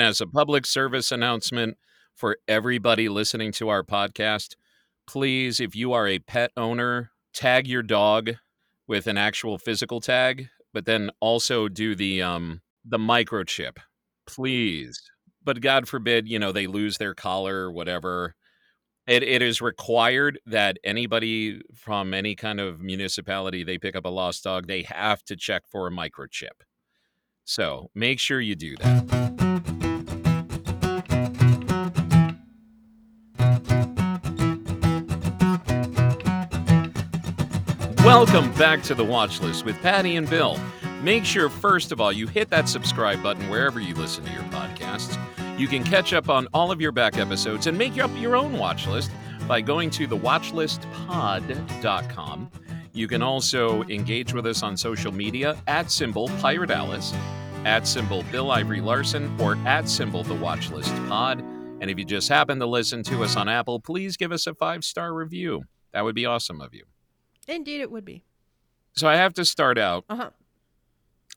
As a public service announcement for everybody listening to our podcast, please, if you are a pet owner, tag your dog with an actual physical tag, but then also do the um the microchip. Please. But God forbid, you know, they lose their collar or whatever. It, it is required that anybody from any kind of municipality they pick up a lost dog, they have to check for a microchip. So make sure you do that. Welcome back to the watch list with Pattie and Bill. Make sure, first of all, you hit that subscribe button wherever you listen to your podcasts. You can catch up on all of your back episodes and make up your own watch list by going to thewatchlistpod.com. You can also engage with us on social media at symbol Pirate Alice, at symbol Bill Ivory Larson, or at symbol The Watchlist Pod. And if you just happen to listen to us on Apple, please give us a five star review. That would be awesome of you. Indeed, it would be. So I have to start out Uh huh.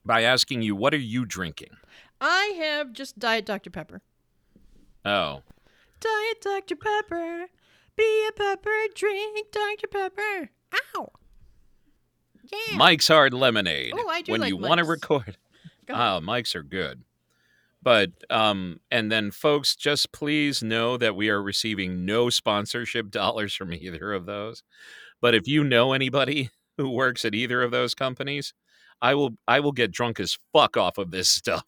by asking you, what are you drinking? I have just Diet Dr. Pepper. Oh, Diet Dr. Pepper. Be a pepper, drink Dr. Pepper. Ow. Yeah. Mike's Hard Lemonade. Oh, I do when like you want to record. Oh, Mike's are good. But um and then folks just please know that we are receiving no sponsorship dollars from either of those. But if you know anybody who works at either of those companies, I will I will get drunk as fuck off of this stuff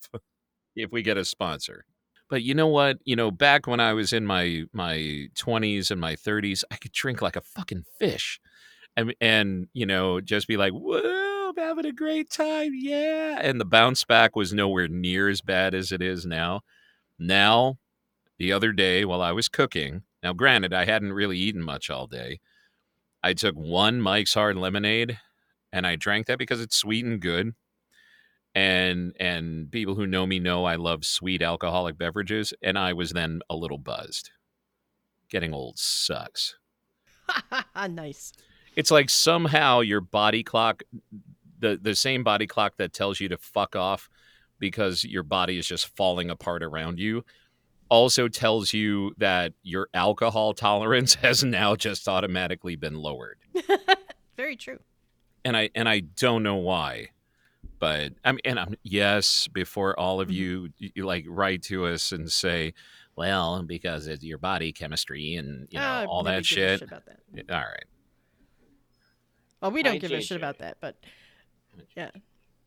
if we get a sponsor. But you know what? You know, back when I was in my my 20s and my 30s, I could drink like a fucking fish. And and you know, just be like, "Whoa, I'm having a great time. Yeah." And the bounce back was nowhere near as bad as it is now. Now, the other day while I was cooking, now granted, I hadn't really eaten much all day. I took one Mike's Hard Lemonade and I drank that because it's sweet and good. And and people who know me know I love sweet alcoholic beverages and I was then a little buzzed. Getting old sucks. nice. It's like somehow your body clock the the same body clock that tells you to fuck off because your body is just falling apart around you also tells you that your alcohol tolerance has now just automatically been lowered. Very true. and I and I don't know why, but I mean, and I'm yes. Before all of Mhm. you, you like write to us and say, well, because it's your body chemistry and you know Ah, all that gives a shit. about that. All right, Well, we don't Hi, give a shit JJ. about that, but yeah.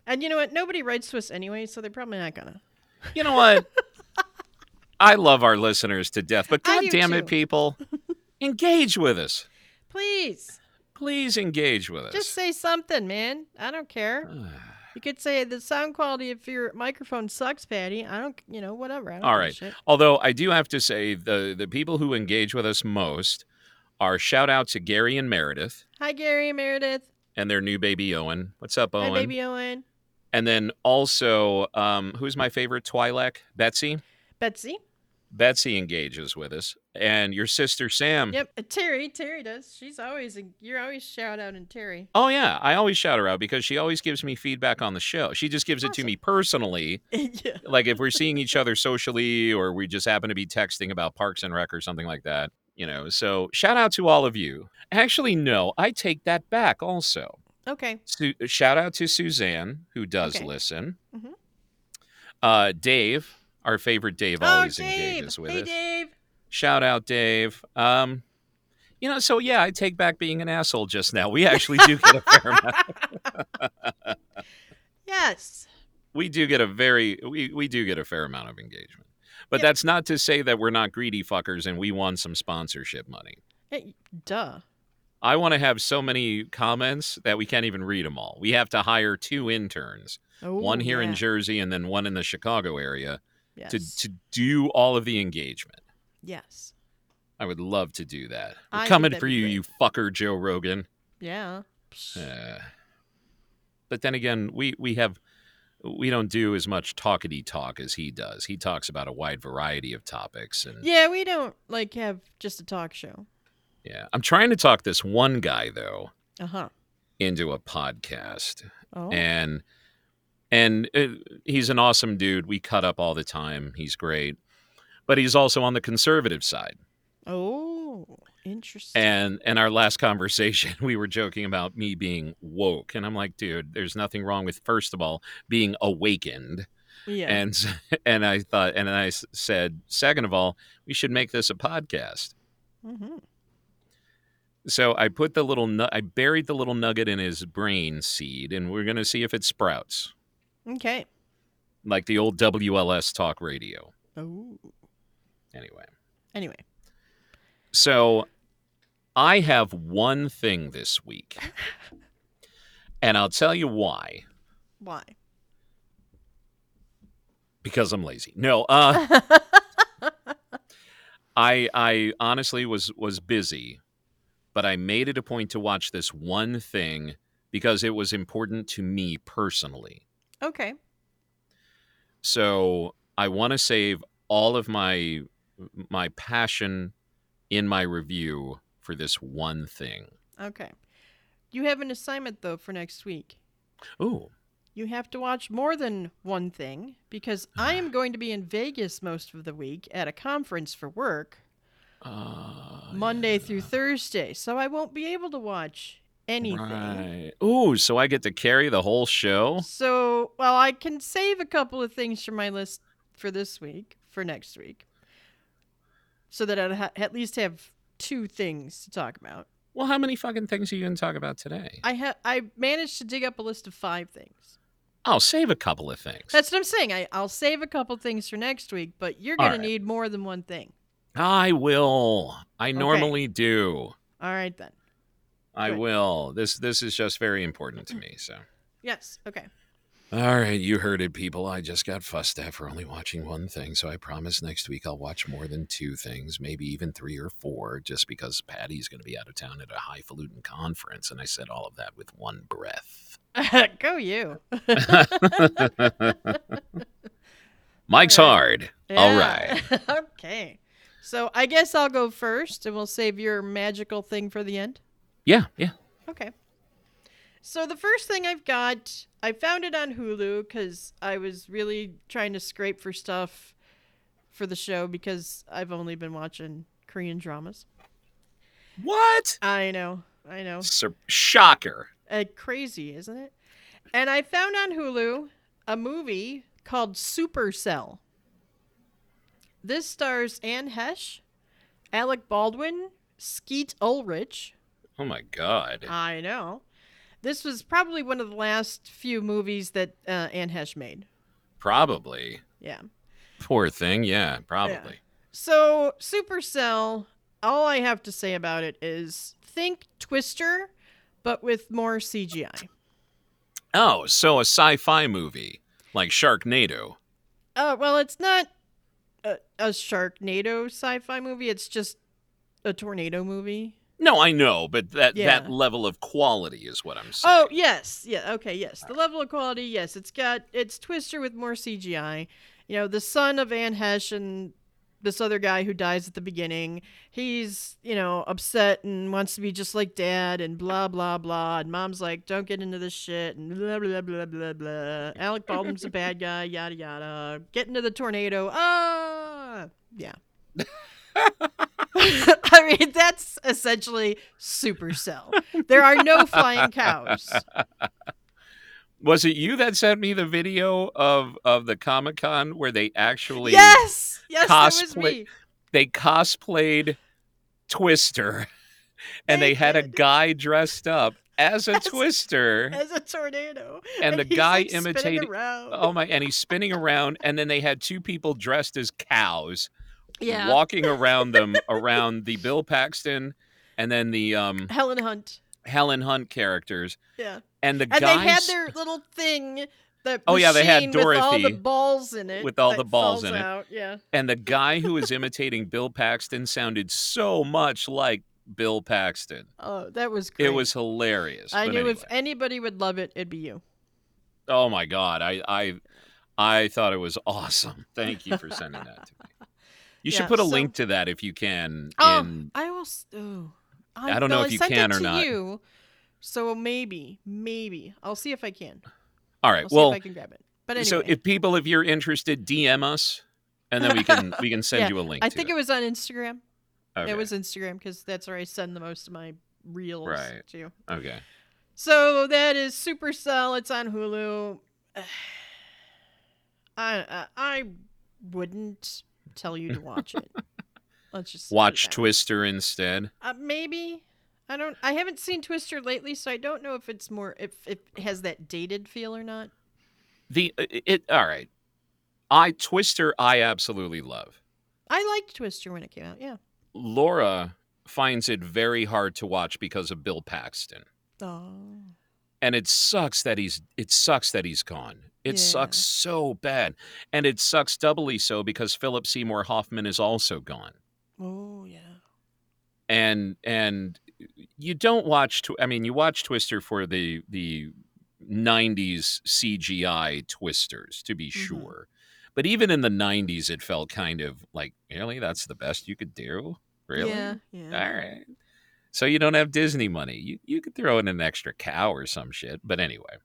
And you know what? Nobody writes to us anyway, so they're probably not gonna. you know what? I love our listeners to death, but I god damn it, people, engage with us. Please, Please engage with us. just say something, man. I don't care. You could say the sound quality of your microphone sucks, Pattie. I don't, you know, whatever. All right. Although I do have to say the the people who engage with us most are shout out to Gary and Meredith Hi, Gary and Meredith. and their new baby Owen. What's up, Owen? Hi, baby Owen. And then also, um, who's my favorite Twi'lek? Betsy. Betsy. Betsy engages with us, and your sister Sam. Yep. uh, Terry. Terry does. She's always. You're always shout out in Terry. Oh yeah, I always shout her out because she always gives me feedback on the show. She just gives it to me personally, yeah. like if we're seeing each other socially or we just happen to be texting about Parks and Rec or something like that. You know, so shout out to all of you. Actually, no, I take that back. Also, Okay. Su- shout out to Suzanne who does Okay. listen. Mhm. Uh, Dave, our favorite Dave, oh, always Dave. engages with us. hey, us. Dave. Shout out, Dave. Um, you know, so yeah, I take back being an asshole just now. We actually do get a fair amount. Yes. We do get a very we, we do get a fair amount of engagement. But that's not to say that we're not greedy fuckers and we want some sponsorship money. Hey, duh. I want to have so many comments that we can't even read them all. We have to hire two interns, Oh, one here in. Jersey and then one in the Chicago area Yes. to to do all of the engagement. yes. I would love to do that. We're I coming for you, great. you fucker, Joe Rogan. Yeah. Uh, but then again, we we have we don't do as much talkity talk as he does. He talks about a wide variety of topics, and yeah. We don't like have just a talk show. Yeah. I'm trying to talk this one guy though Uh huh. into a podcast, Oh. and and uh, he's an awesome dude. We cut up all the time. He's great, but he's also on the conservative side. Oh, interesting. And and our last conversation, we were joking about me being woke, and I'm like, dude, there's nothing wrong with first of all being awakened, yeah. and and I thought, and I said, second of all, we should make this a podcast. hmm So I put the little, I buried the little nugget in his brain seed, and we're gonna see if it sprouts, Okay. like the old WLS talk radio. Oh. Anyway, Anyway. so I have one thing this week, and I'll tell you why. Why? Because I'm lazy. No, uh, I I honestly was was busy, but I made it a point to watch this one thing because it was important to me personally. Okay. So I want to save all of my my passion in my review for this one thing. Okay. You have an assignment though for next week. Ooh, You have to watch more than one thing because I am going to be in Vegas most of the week at a conference for work, uh, Monday through Thursday. So I won't be able to watch anything. Right. Ooh, so I get to carry the whole show. So, well, I can save a couple of things from my list for this week, for next week, so that I'd ha- at least have two things to talk about. Well, how many fucking things are you going to talk about today? I ha- I managed to dig up a list of five things. I'll save a couple of things. That's what I'm saying. I, I'll save a couple things for next week, but you're going All to need more than one thing. I will. I normally do. All right, then. I Good. will. This this is just very important to me. So, Yes. Okay. all right, you heard it, people. I just got fussed at for only watching one thing, so I promise next week I'll watch more than two things, maybe even three or four, just because Pattie's going to be out of town at a highfalutin conference, and I said all of that with one breath. Go you. Mike's All right. hard. All right. Okay. So I guess I'll go first, and we'll save your magical thing for the end. Yeah, yeah. Okay. So the first thing I've got, I found it on Hulu because I was really trying to scrape for stuff for the show because I've only been watching Korean dramas. What? I know, I know, Sur- shocker. uh, crazy, isn't it? And I found on Hulu a movie called Supercell. This stars Anne Heche, Alec Baldwin, Skeet Ulrich, Oh my god. I know. This was probably one of the last few movies that uh, Anne Heche made. Probably. Yeah. Poor thing. Yeah, probably. So, Supercell, all I have to say about it is think Twister, but with more CGI. Oh, so a sci-fi movie like Sharknado. Oh, well, it's not a, a Sharknado sci fi movie, it's just a tornado movie. No, I know, but that Yeah. that level of quality is what I'm saying. Oh, yes. Yeah, okay, yes. The level of quality, yes. It's got, it's Twister with more CGI. You know, the son of Anne Heche and this other guy who dies at the beginning, he's, you know, upset and wants to be just like dad and blah, blah, blah. And mom's like, don't get into this shit and blah, blah, blah, blah, blah. Alec Baldwin's a bad guy, yada, yada. Get into the tornado. Ah! Yeah. I mean, that's essentially Supercell. There are no flying cows. Was it you that sent me the video of of the Comic Con where they actually Yes, yes, cosplay- me. they cosplayed Twister and They they, had a guy dressed up as a As- Twister as a tornado, and the he's, guy like, around. Oh my and he's spinning around and then they had two people dressed as cows yeah, walking around them around the Bill Paxton and then the um Helen Hunt. Helen Hunt characters Yeah, and the and guys they had their little thing. The Oh, yeah, they had machine with all the balls in it. with all the balls in it. out, Yeah, and the guy who was imitating Bill Paxton sounded so much like Bill Paxton. oh, that was great. It was hilarious. I But knew anyway. if anybody would love it, it'd be you. Oh my god, I I I thought it was awesome. Thank you for sending that to me. You Yeah, should put a so- link to that if you can. Oh, in I will. s- Oh, I don't know if you sent can it or to not. You, so maybe, maybe I'll see if I can. All right. Well, if I can grab it. But anyway, so if people, if you're interested, DM us, and then we can we can send Yeah, you a link. I think it. it was on Instagram. Okay. It was Instagram because that's where I send the most of my reels Right. to. okay. So that is Supercell. It's on Hulu. I I, I wouldn't tell you to watch it. Let's just Watch. Twister instead. Uh, maybe I don't. I haven't seen Twister lately, so I don't know if it's more if if it has that dated feel or not. The it, it all right. I Twister I absolutely love. I liked Twister when it came out. Yeah. Laura finds it very hard to watch because of Bill Paxton. Oh. And it sucks that he's it sucks that he's gone. It Yeah. sucks so bad. And it sucks doubly so because Philip Seymour Hoffman is also gone. Oh yeah. And and you don't watch I mean you watch Twister for the the 90s CGI twisters to be Mhm. sure. But even in the 90s it felt kind of like really that's the best you could do? Really? Yeah. Yeah. All right. So you don't have Disney money. You you could throw in an extra cow or some shit. But anyway.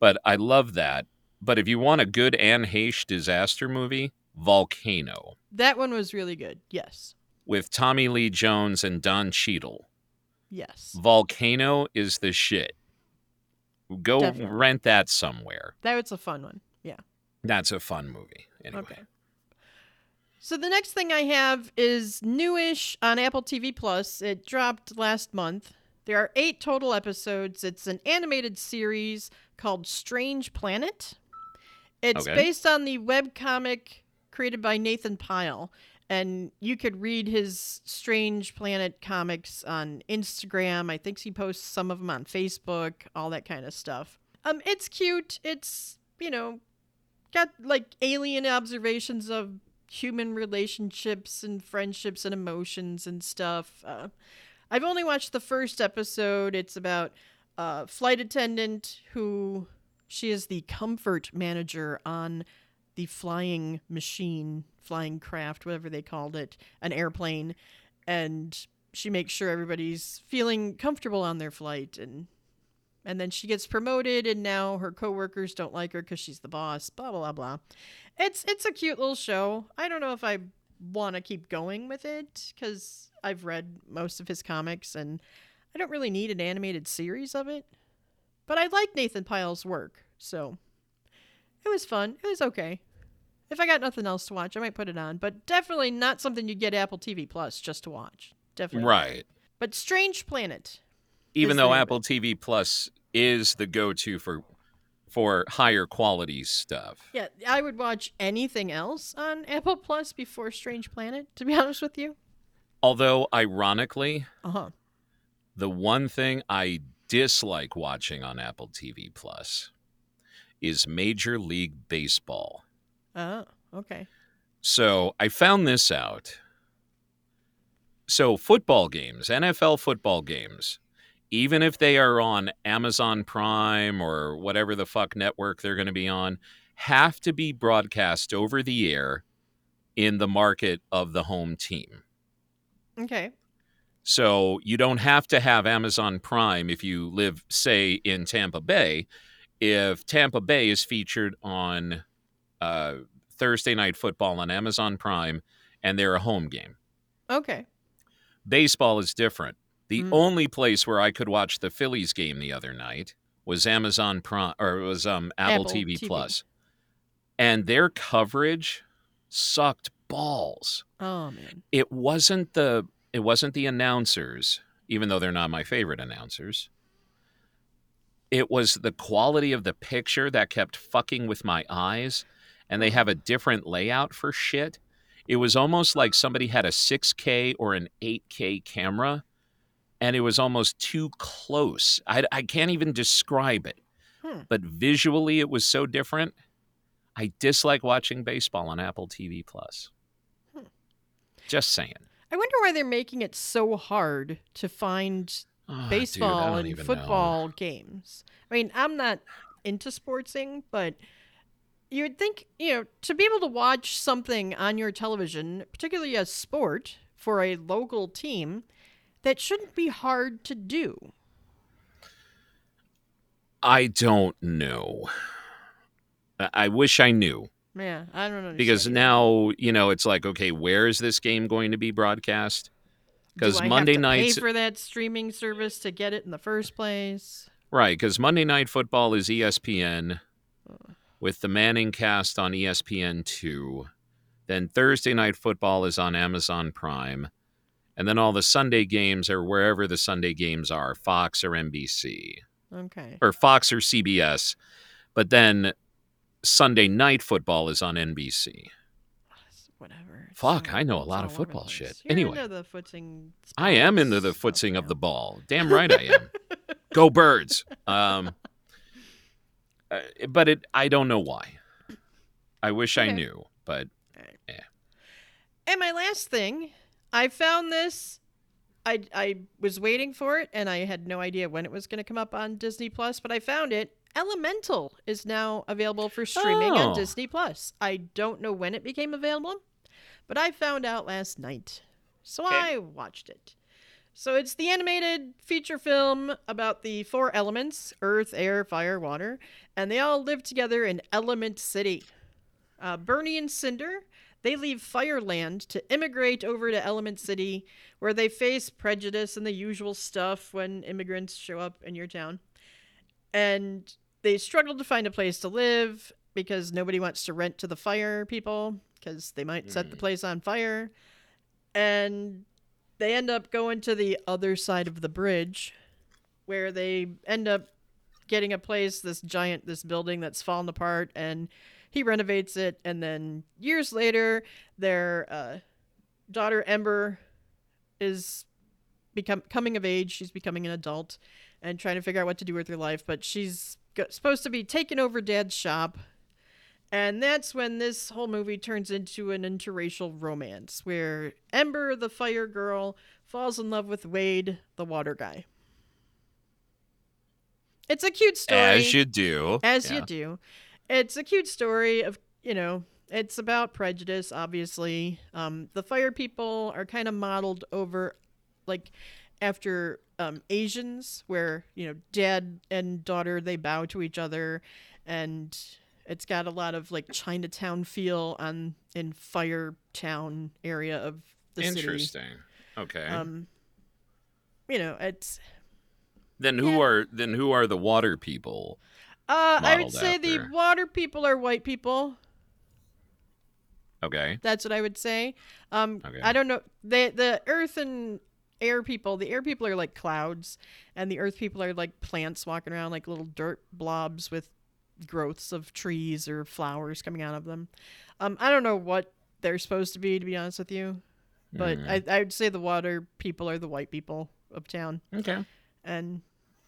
But I love that. But if you want a good Anne Heche disaster movie, Volcano That one was really good. Yes. with Tommy Lee Jones and Don Cheadle. Yes. Volcano is the shit. Go Definitely. rent that somewhere. That was a fun one. Yeah. That's a fun movie. Anyway. Okay. So the next thing I have is newish on Apple TV Plus. It dropped last month. There are eight total episodes. It's an animated series called Strange Planet. It's Okay. based on the webcomic created by Nathan Pyle. And you could read his Strange Planet comics on Instagram. I think he posts some of them on Facebook, all that kind of stuff. Um, it's cute. It's, you know, got like alien observations of human relationships and friendships and emotions and stuff. Uh, I've only watched the first episode. It's about a flight attendant who she is the comfort manager on the flying machine, flying craft, whatever they called it, an airplane, and she makes sure everybody's feeling comfortable on their flight and and then she gets promoted and now her coworkers don't like her because she's the boss blah blah blah it's it's a cute little show. I don't know if i want to keep going with it because i've read most of his comics and i don't really need an animated series of it. But i like nathan pyle's work so it was fun. It was okay. If i got nothing else to watch i might put it on but definitely not something you get apple tv plus just to watch. Definitely. Right. but strange planet Even though the name of Apple TV Plus is the go-to for for higher quality stuff. Yeah, I would watch anything else on Apple Plus before Strange Planet, to be honest with you. Although ironically, Uh huh. the one thing I dislike watching on Apple TV Plus is Major League Baseball. Oh, okay. So I found this out. So football games, NFL football games, even if they are on Amazon Prime or whatever the fuck network they're going to be on, have to be broadcast over the air in the market of the home team. Okay. So you don't have to have Amazon Prime if you live, say, in Tampa Bay. If Tampa Bay is featured on uh, Thursday Night Football on Amazon Prime and they're a home game, Okay. baseball is different. The Hmm. only place where I could watch the Phillies game the other night was Amazon Prime or it was um, Apple, Apple TV, TV. Plus, and their coverage sucked balls Oh man. it wasn't the it wasn't the announcers even though they're not my favorite announcers it was the quality of the picture that kept fucking with my eyes and they have a different layout for shit it was almost like somebody had a 6k or an 8k camera and it was almost too close i, I can't even describe it Hmm. but visually it was so different i dislike watching baseball on apple tv plus Hmm. just saying I wonder why they're making it so hard to find Oh, baseball don't and football games. I mean, I'm not into sportsing, but you would think, you know, to be able to watch something on your television, particularly a sport for a local team, that shouldn't be hard to do. I don't know. I- wish I knew Yeah, I don't know. because now you know it's like okay, where is this game going to be broadcast? Because Monday nights, pay for that streaming service to get it in the first place. right? Because Monday Night Football is ESPN with the Manning cast on ESPN two. Then Thursday Night Football is on Amazon Prime, and then all the Sunday games are wherever the Sunday games are, Fox or NBC. Okay. or Fox or CBS, but then Sunday night football is on NBC. Whatever. It's Fuck, all- I know a lot of all over the football shit. You're Anyway. into the footing. I am into the stuff of the ball. Damn right I am. Go birds. Um, uh, but it, I don't know why. I wish I knew, but And my last thing, I found this. I I was waiting for it, and I had no idea when it was going to come up on Disney Plus, but I found it. Elemental is now available for streaming Oh. on Disney Plus. I don't know when it became available, but I found out last night, so Okay. I watched it. So it's the animated feature film about the four elements: earth, air, fire, water, and they all live together in Element City. Uh, Bernie and Cinder they leave Fireland to immigrate over to Element City, where they face prejudice and the usual stuff when immigrants show up in your town. And they struggle to find a place to live because nobody wants to rent to the fire people because they might set the place on fire. And they end up going to the other side of the bridge where they end up getting a place, this giant, this building that's fallen apart, and he renovates it. And then years later, their uh, daughter Ember is become coming of age. She's becoming an adult and trying to figure out what to do with her life. But she's go- supposed to be taking over Dad's shop. And that's when this whole movie turns into an interracial romance where Ember, the fire girl, falls in love with Wade, the water guy. It's a cute story. as you do, As Yeah. you do. It's a cute story of, you know, it's about prejudice, obviously. Um, the fire people are kind of modeled over, like, after um, Asians, where, you know, dad and daughter, they bow to each other. And it's got a lot of, like, Chinatown feel on in fire town area of the city. Interesting. Okay. Um, you know, it's then who yeah. are then who are the water people? Uh, I would say the water people are white people. Okay. That's what I would say. Um, Okay. I don't know. The the earth and air people. The air people are like clouds, and the earth people are like plants walking around like little dirt blobs with growths of trees or flowers coming out of them. Um, I don't know what they're supposed to be, to be honest with you. But Mm. I, I would say the water people are the white people of town, Okay. and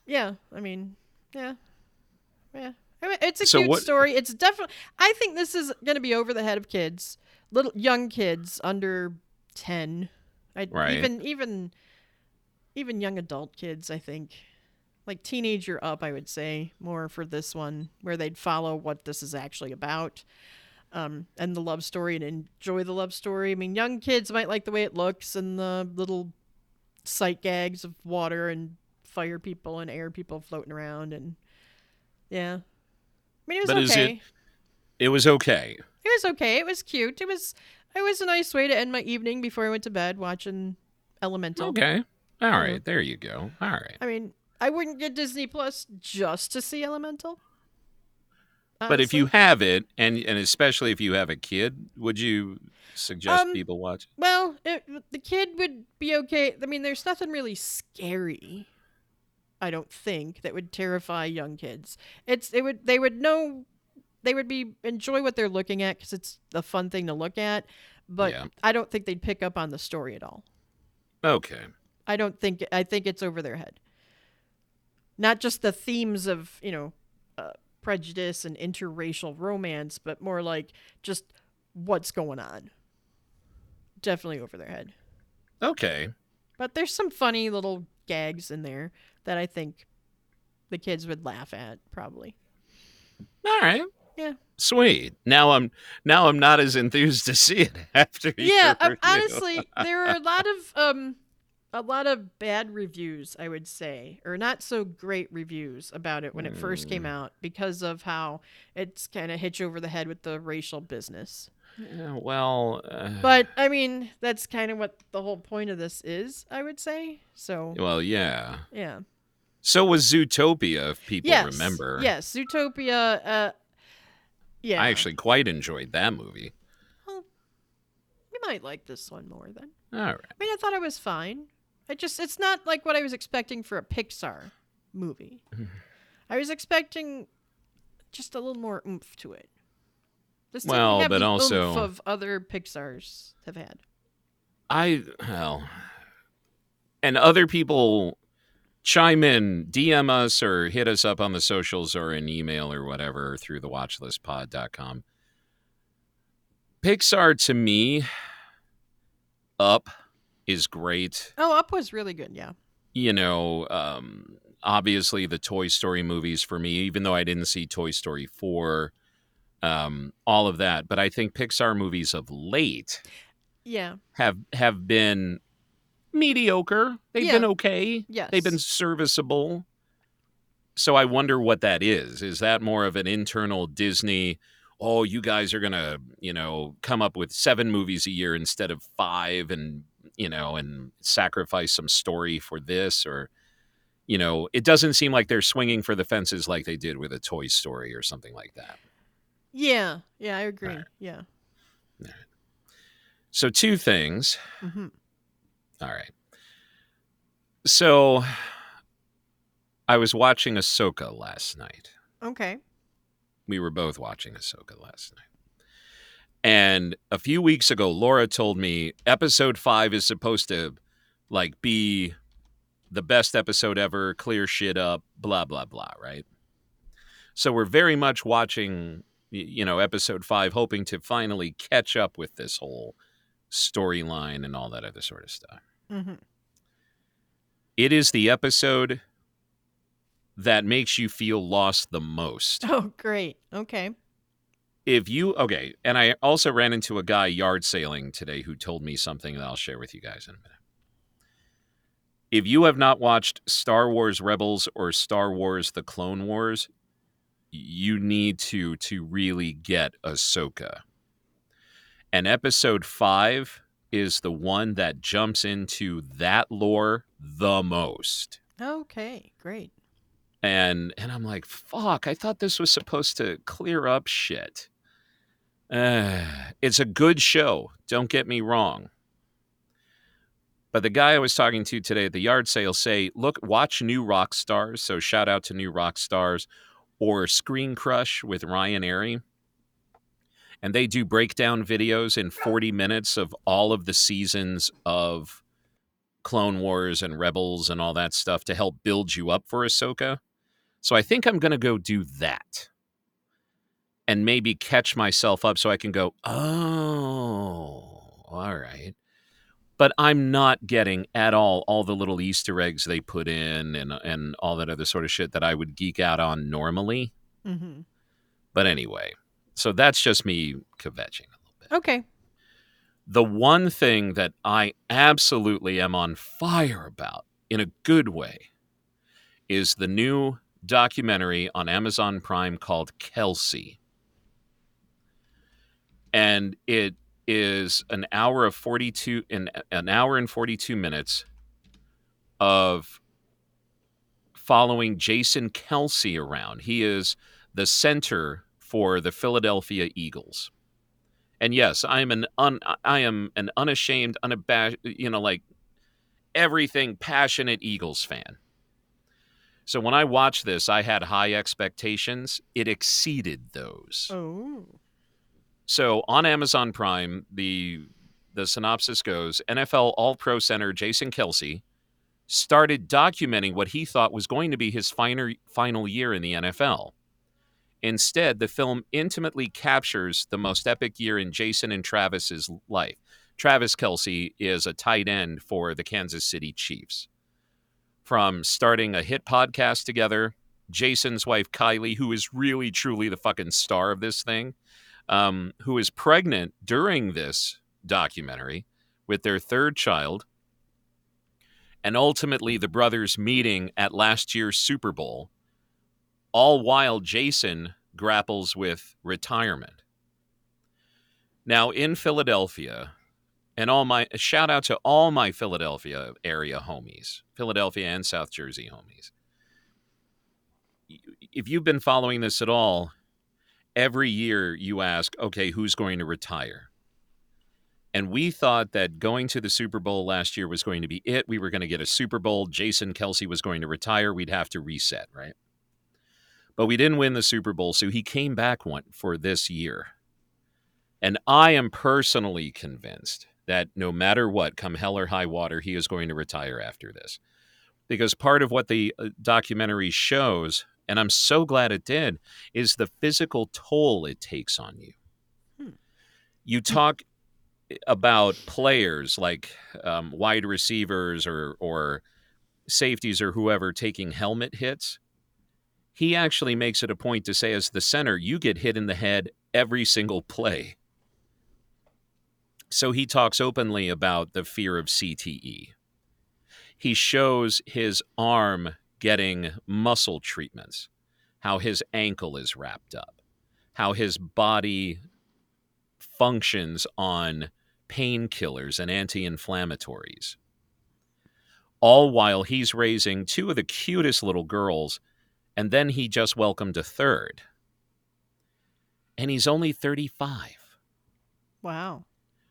yeah, I mean, yeah, yeah. I mean, it's a So cute what- story. It's definitely. I think this is going to be over the head of kids, little young kids under ten. I Right. even even even young adult kids. I think like teenager up. I would say more for this one, where they'd follow what this is actually about. Um, and the love story and enjoy the love story. I mean, young kids might like the way it looks and the little sight gags of water and fire people and air people floating around and yeah. I mean, it was But is it- okay. It was okay. It was okay. It was cute. It was it was a nice way to end my evening before I went to bed watching Elemental. Okay. All Mhm. There you go. All right. I mean, I wouldn't get Disney Plus just to see Elemental. But if you have it, and and especially if you have a kid, would you suggest Um, people watch? well, it, the kid would be okay. I mean, there's nothing really scary. I don't think that would terrify young kids. It's it would they would know they would be enjoy what they're looking at because it's a fun thing to look at. But Yeah. I don't think they'd pick up on the story at all. Okay. I don't think I think it's over their head. Not just the themes of you know uh, prejudice and interracial romance, but more like just what's going on. Definitely over their head. Okay. But there's some funny little gags in there that I think the kids would laugh at probably. All right. Yeah. Sweet. Now I'm now I'm not as enthused to see it after. yeah, um, honestly, there are a lot of um a lot of bad reviews, I would say, or not so great reviews about it when it first came Mm. out because of how it's kind of hit you over the head with the racial business. Yeah, well, uh, But I mean, that's kind of what the whole point of this is, I would say. So, well, yeah. yeah. So was Zootopia, if people yes. remember. Yes, Zootopia. Uh, yeah. I actually quite enjoyed that movie. you might like this one more then. All right. I mean, I thought it was fine. I just, it's not like what I was expecting for a Pixar movie. I was expecting just a little more oomph to it. This Well, but the oomph also- of other Pixar's have had. I well, and other people chime in, DM us or hit us up on the socials or an email or whatever through the watchlistpod.com. Pixar to me, Up is great. Oh, Up was really good. Yeah. You know, um, obviously the Toy Story movies for me, even though I didn't see Toy Story 4, um, all of that. But I think Pixar movies of late Yeah. have have been mediocre. They've Yeah. been okay. Yes. They've been serviceable. So I wonder what that is. Is that more of an internal Disney? Oh, you guys are gonna, you know, come up with seven movies a year instead of five, and you know, and sacrifice some story for this, or you know, it doesn't seem like they're swinging for the fences like they did with a Toy Story or something like that. Yeah. Yeah. I agree. Alright. Yeah. So two things. hmm All right. So I was watching Ahsoka last night. Okay. We were both watching Ahsoka last night. And a few weeks ago, Laura told me episode five is supposed to like be the best episode ever, clear shit up, blah, blah, blah, right? So we're very much watching, you know, episode five, hoping to finally catch up with this whole storyline and all that other sort of stuff. Hmm It is the episode that makes you feel lost the most. Oh, great. Okay. If you, okay, and I also ran into a guy yard sailing today who told me something that I'll share with you guys in a minute. If you have not watched Star Wars Rebels or Star Wars The Clone Wars, you need to to really get Ahsoka. And episode five is the one that jumps into that lore the most. Okay. Great. and and I'm like, fuck! I thought this was supposed to clear up shit. Uh, it's a good show. Don't get me wrong. But the guy I was talking to today at the yard sale say, look, watch New Rockstars. So shout out to New Rockstars or Screen Crush with Ryan Arey. And they do breakdown videos in 40 minutes of all of the seasons of Clone Wars and Rebels and all that stuff to help build you up for Ahsoka. So I think I'm going to go do that and maybe catch myself up so I can go, oh, all right. But I'm not getting at all all the little Easter eggs they put in and and all that other sort of shit that I would geek out on normally. hmm But anyway, so that's just me kvetching a little bit. Okay. The one thing that I absolutely am on fire about in a good way is the new documentary on Amazon Prime called Kelce. And it is an hour of 42 in an hour and 42 minutes of following Jason Kelce around. He is the center for the Philadelphia Eagles. And yes, I'm an un, I am an unashamed, unabashed, you know, like everything passionate Eagles fan. So when I watched this, I had high expectations. It exceeded those. Oh. So on Amazon Prime, the the synopsis goes: NFL All Pro center Jason Kelce started documenting what he thought was going to be his final final year in the NFL. Instead, the film intimately captures the most epic year in Jason and Travis's life. Travis Kelce is a tight end for the Kansas City Chiefs. From starting a hit podcast together, Jason's wife Kylie, who is really truly the fucking star of this thing, um, who is pregnant during this documentary with their third child, and ultimately the brothers meeting at last year's Super Bowl, all while Jason grapples with retirement. Now, in Philadelphia, and all my shout out to all my Philadelphia area homies, Philadelphia and South Jersey homies. If you've been following this at all, every year you ask, okay, who's going to retire? And we thought that going to the Super Bowl last year was going to be it. We were going to get a Super Bowl. Jason Kelce was going to retire. We'd have to reset, right? But we didn't win the Super Bowl, so he came back one for this year. And I am personally convinced that no matter what, come hell or high water, he is going to retire after this. Because part of what the uh, documentary shows, and I'm so glad it did, is the physical toll it takes on you. Hmm. You talk about players like um, wide receivers or or safeties or whoever taking helmet hits. He actually makes it a point to say, as the center, you get hit in the head every single play. So he talks openly about the fear of CTE. He shows his arm getting muscle treatments, how his ankle is wrapped up, how his body functions on painkillers and anti inflammatories. All while he's raising two of the cutest little girls, and then he just welcomed a third. And he's only 35. Wow.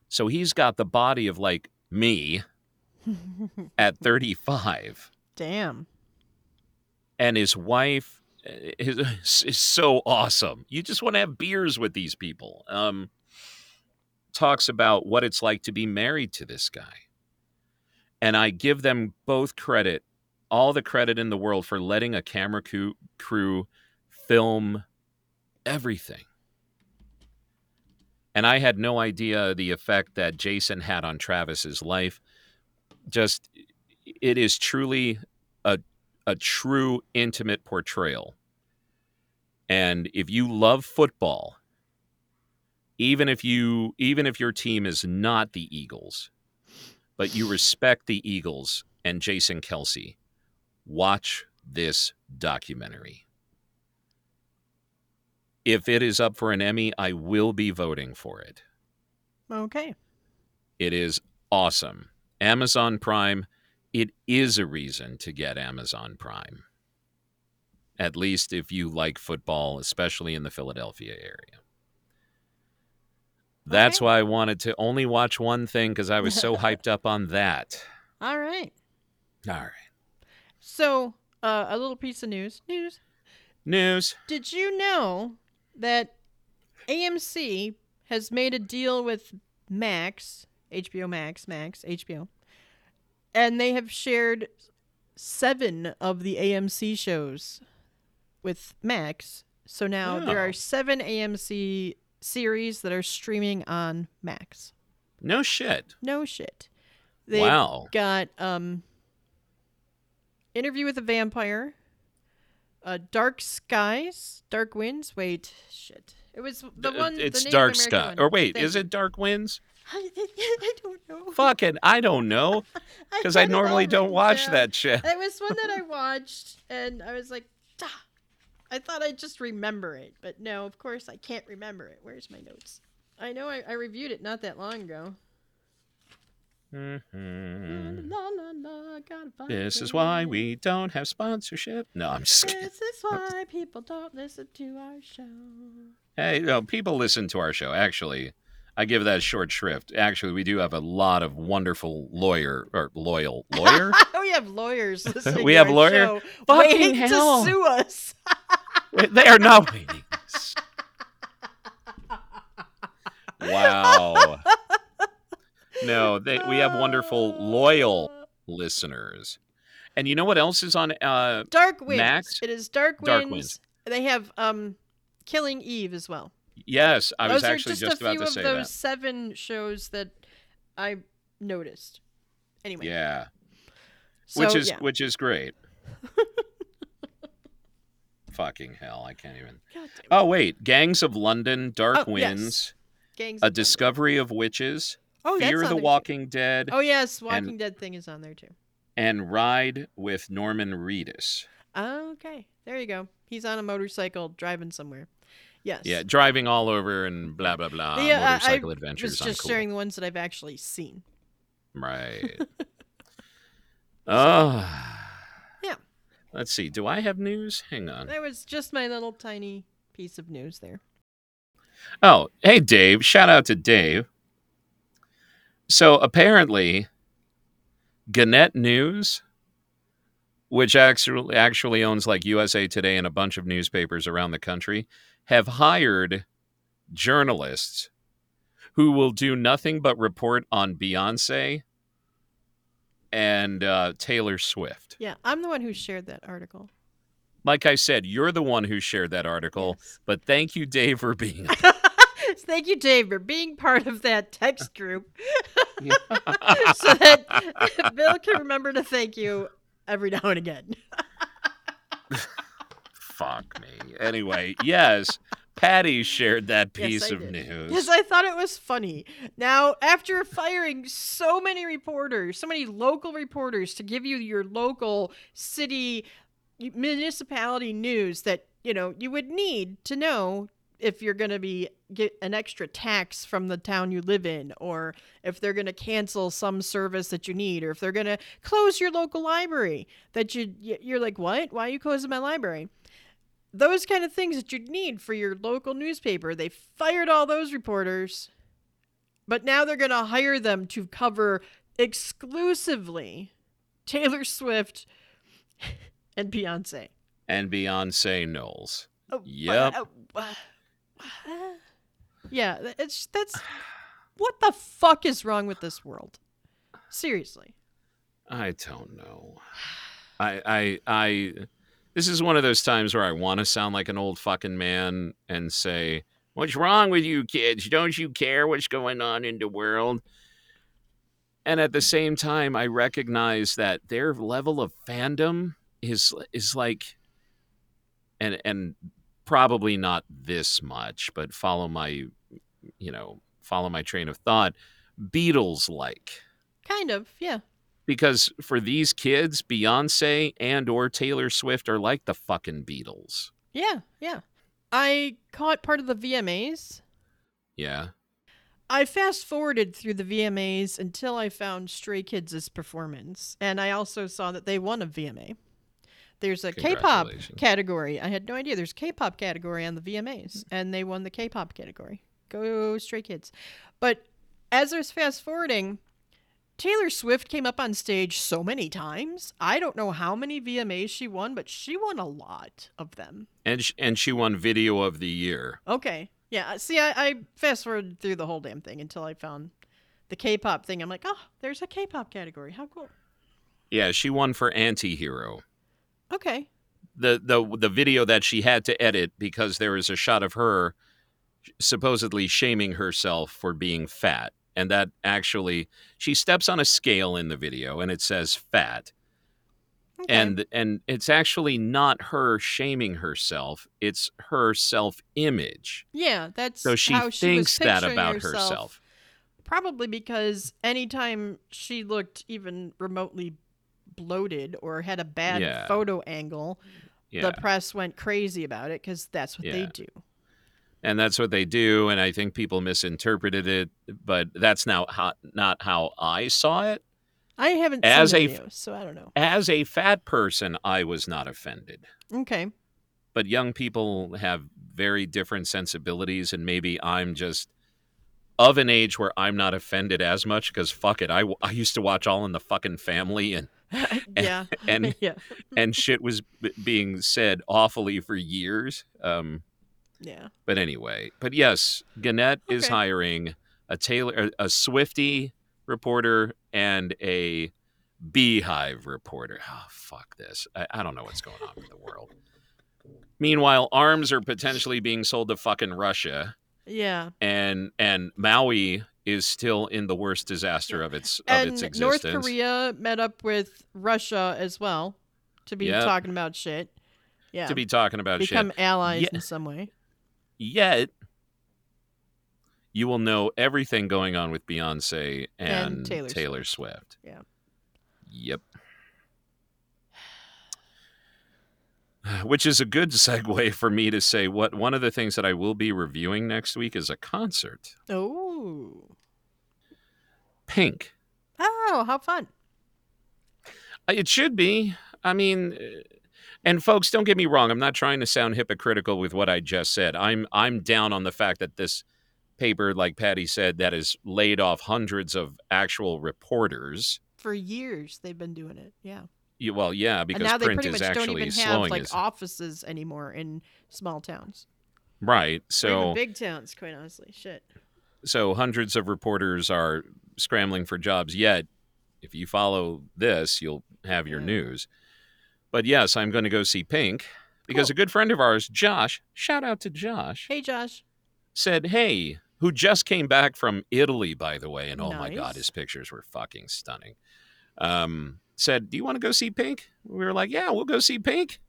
So he's got the body of like me at 35. Damn. And his wife eh, is, is so awesome. You just want to have beers with these people. Um, talks about what it's like to be married to this guy. And I give them both credit, all the credit in the world for letting a camera crew, film everything. And I had no idea the effect that Jason had on Travis's life. Just, it is truly a, a true intimate portrayal. And if you love football, even if you even if your team is not the Eagles, but you respect the Eagles and Jason Kelce, watch this documentary. If it is up for an Emmy, I will be voting for it. Okay. It is awesome. Amazon Prime, it is a reason to get Amazon Prime. At least if you like football, especially in the Philadelphia area. That's Okay. why I wanted to only watch one thing because I was so hyped up on that. All right. All right. So, uh, a little piece of news. News. News. Did you know that AMC has made a deal with Max, HBO Max, Max, HBO, and they have shared seven of the AMC shows with Max. So now there Oh. are seven AMC series that are streaming on Max. No shit. No shit. They've wow. got um Interview with a Vampire, uh Dark Skies, Dark Winds. Wait, shit. It was the one It's Native Dark Sky. Or wait, Thank is it Dark Winds? I don't know. Fucking, I don't know. Because I all normally don't watch down. that shit. It was one that I watched and I was like, "Duh." I thought I'd just remember it, but no, of course I can't remember it. Where's my notes? I know I, I reviewed it not that long ago. Mhm. La, la, la, This is why we don't have sponsorship. No, I'm just kidding. This is why people don't listen to our show. Hey, no, people listen to our show. Actually, I give that short shrift. Actually, we do have a lot of wonderful lawyer or loyal lawyer. we have lawyers listening. We to have our lawyer- show, Fucking waiting hell. to sue us. they are not waiting. wow. No, they, we have wonderful loyal listeners. And you know what else is on? Uh, Dark Winds. Max? It is Dark Winds. Dark Winds. They have um, Killing Eve as well. yes, I was Those are actually just, just, a about few to of say those that. seven shows that I noticed. Anyway. Yeah, So, which is yeah. which is great. Fucking hell, I can't even. God damn it. Oh wait, Gangs of London, Dark Oh, yes. Winds, Gangs A of London. Discovery of Witches, Oh, Fear the there, too. Walking Dead. Oh yes, Walking Dead thing is on there too. and Ride with Norman Reedus. Okay, there you go. He's on a motorcycle driving somewhere. Yes. Yeah, driving all over and blah blah blah. The, uh, I motorcycle was just sharing the ones that I've actually seen. Right. oh. Yeah. Let's see. Do I have news? Hang on. That was just my little tiny piece of news there. Oh, hey Dave. Shout out to Dave. So apparently Gannett News, which actually actually owns like USA Today and a bunch of newspapers around the country, have hired journalists who will do nothing but report on Beyonce and uh, Taylor Swift. Yeah, I'm the one who shared that article. Like I said, you're the one who shared that article, Yes. but thank you, Dave, for being. Thank you, Dave, for being part of that text group so that Bill can remember to thank you every now and again. Fuck me. Anyway, yes, Pattie shared that piece I of did. news. Because I thought it was funny. Now, after firing so many reporters, so many local reporters to give you your local city municipality news that, you know, you would need to know if you're going to be get an extra tax from the town you live in or if they're going to cancel some service that you need or if they're going to close your local library that you you're like what why are you closing my library those kind of things that you'd need for your local newspaper. They fired all those reporters, but now they're going to hire them to cover exclusively Taylor Swift and Beyonce. and Beyonce Knowles. Oh, Yep. uh, uh, uh, yeah, it's that's what the fuck is wrong with this world? Seriously. I don't know. I I I this is one of those times where I want to sound like an old fucking man and say, "What's wrong with you kids? Don't you care what's going on in the world?" And at the same time, I recognize that their level of fandom is is like and and probably not this much, but follow my you know, follow my train of thought, Beatles like Kind of, yeah. because for these kids, Beyonce and or Taylor Swift are like the fucking Beatles. Yeah, yeah. I caught part of the VMAs. Yeah. I fast forwarded through the VMAs until I found Stray Kids' performance, and I also saw that they won a VMA. There's a K-pop category. I had no idea. There's a K-pop category on the VMAs, hmm. and they won the K-pop category. Go Stray Kids! But as I was fast forwarding, Taylor Swift came up on stage so many times. I don't know how many VMAs she won, but she won a lot of them. And sh- and she won video of the year. Okay. Yeah. Uh, see, I, I fast forwarded through the whole damn thing until I found the K-pop thing. I'm like, oh, there's a K-pop category. How cool. Yeah, she won for Anti-Hero. Okay. The the the video that she had to edit because there is a shot of her supposedly shaming herself for being fat. And that actually she steps on a scale in the video and it says fat. okay. and and it's actually not her shaming herself it's her self-image yeah, that's so she how she thinks that about herself. herself Probably because anytime she looked even remotely bloated or had a bad Yeah. photo angle, yeah the press went crazy about it because that's what they do. and that's what they do and i think people misinterpreted it but that's now how, not how i saw it I haven't As seen a videos, so I don't know. as a fat person i was not offended Okay. but young people have very different sensibilities and maybe i'm just of an age where i'm not offended as much because fuck it I, I used to watch all in the fucking family and yeah. and yeah. and shit was b- being said awfully for years. Um, Yeah. but anyway, but yes, Gannett is hiring a Taylor, a Swiftie reporter and a BeyHive reporter. Oh, fuck this! I, I don't know what's going on in the world. Meanwhile, arms are potentially being sold to fucking Russia, Yeah. and and Maui is still in the worst disaster of its of and its North existence. Korea met up with Russia as well to be Yep. talking about shit. Yeah. to be talking about shit. become shit. allies Yeah. in some way. yet you will know everything going on with Beyonce and, And Taylor Taylor, Swift. Yeah. Yep. Which is a good segue for me to say what one of the things that I will be reviewing next week is a concert. Oh. Pink. Oh, how fun. It should be. I mean, and folks, don't get me wrong. I'm not trying to sound hypocritical with what I just said. I'm I'm down on the fact that this paper, like Pattie said, that has laid off hundreds of actual reporters. For years they've been doing it. Yeah. You- Well, yeah, because and now they print pretty is much don't actually even have like his offices anymore in small towns. right. So big towns, quite honestly. Shit. so hundreds of reporters are scrambling for jobs. Yet, if you follow this, you'll have your Yeah. news. But yes, I'm going to go see Pink because Cool. a good friend of ours, Josh, shout out to Josh, Hey Josh. said, "Hey." Who just came back from Italy, by the way, and oh my god, his pictures were fucking stunning. Um, said, "Do you want to go see Pink?" We were like, "Yeah, we'll go see Pink."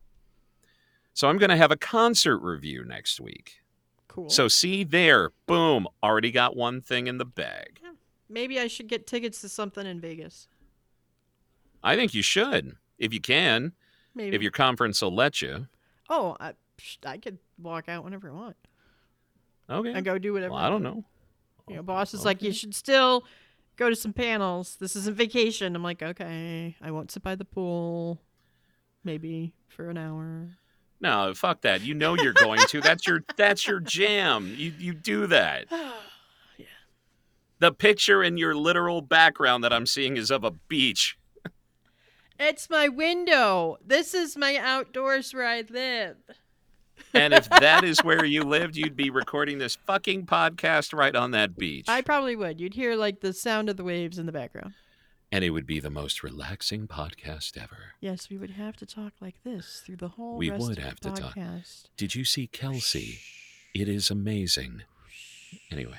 So I'm going to have a concert review next week. Cool. So see there, boom, already got one thing in the bag. maybe I should get tickets to something in Vegas. I think you should, if you can, Maybe. if your conference will let you. Oh, I, I could walk out whenever I want Okay. and go do whatever. Well, I don't know. You know, boss is oh, like, you should still go to some panels. This isn't vacation. I'm like, okay, I won't sit by the pool. Maybe for an hour. No, fuck that. You know you're going to. That's your that's your jam. You you do that. Yeah. The picture in your literal background that I'm seeing is of a beach. it's my window. This is my outdoors where I live. And if that is where you lived, you'd be recording this fucking podcast right on that beach. I probably would. You'd hear like the sound of the waves in the background. And it would be the most relaxing podcast ever. Yes, we would have to talk like this through the whole. We rest would of have the to talk. podcast. Did you see Kelce? It is amazing. Anyway,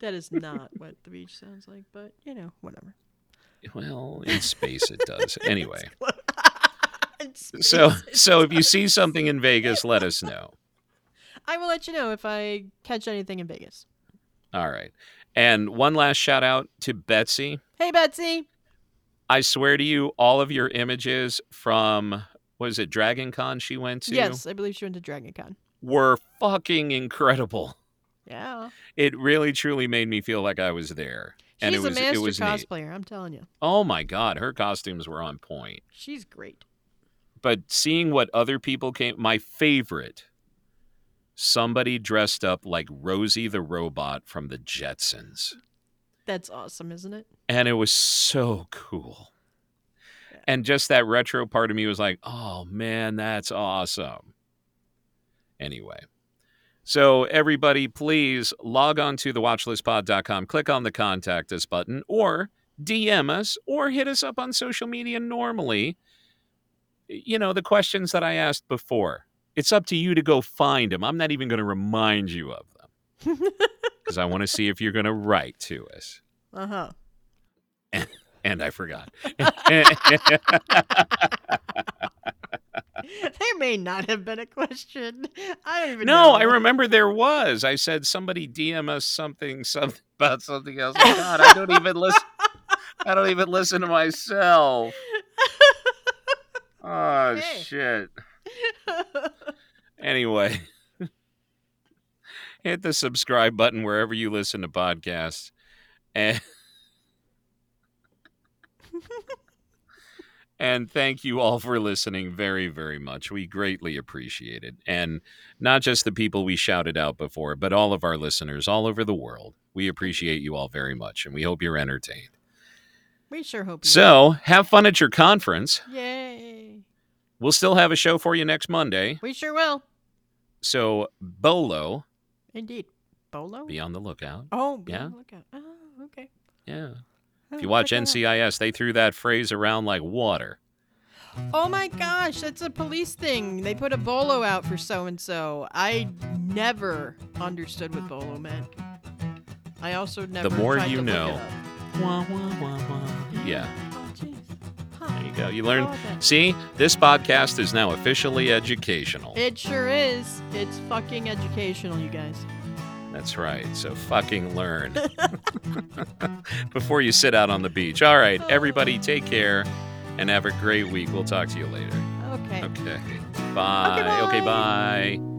That is not what the beach sounds like, but you know, whatever. well, in space it does. Anyway. So so if you see something in Vegas, let us know. I will let you know if I catch anything in Vegas. All right. And one last shout out to Betsy. Hey, Betsy. I swear to you, all of your images from was it Dragon Con she went to Yes, I believe she went to Dragon Con. were fucking incredible. Yeah. It really truly made me feel like I was there. and She's it was a master it was neat. cosplayer, I'm telling you. Oh my god, her costumes were on point. She's great. But seeing what other people came my favorite somebody dressed up like Rosie the robot from the Jetsons. That's awesome, isn't it? and it was so cool. Yeah. And just that retro part of me was like, "Oh man, that's awesome." Anyway, so everybody, please log on to thewatchlistpod.com, click on the contact us button, or DM us, or hit us up on social media normally. You know, the questions that I asked before. It's up to you to go find them. I'm not even going to remind you of them because I want to see if you're going to write to us. Uh huh. And I forgot. there may not have been a question. I don't even no, know. I remember there was. I said somebody DM us something, something about something else. Oh, God, I don't even listen. I don't even listen to myself. Oh Hey. shit. Anyway, hit the subscribe button wherever you listen to podcasts, and and thank you all for listening very very much. We greatly appreciate it, and not just the people we shouted out before, but all of our listeners all over the world. We appreciate you all very much, and we hope you're entertained. We sure hope you So, have fun at your conference. Yay. We'll still have a show for you next Monday. We sure will. So, Bolo, Indeed. Bolo? be on the lookout. Oh, be Yeah. on the lookout. Oh, okay. Yeah. Oh, If you watch check that out. NCIS, they threw that phrase around like water. Oh my gosh, that's a police thing. They put a bolo out for so and so. I never understood what bolo meant. I also never. The more tried you to look know. it up. Wah, wah, wah, wah. Yeah, Oh, there you go. You learn. See, this podcast is now officially educational. It sure is. It's fucking educational, you guys. That's right. So fucking learn before you sit out on the beach. All right, everybody, take care and have a great week. We'll talk to you later. Okay. Okay. Okay. Bye. Okay, bye. bye.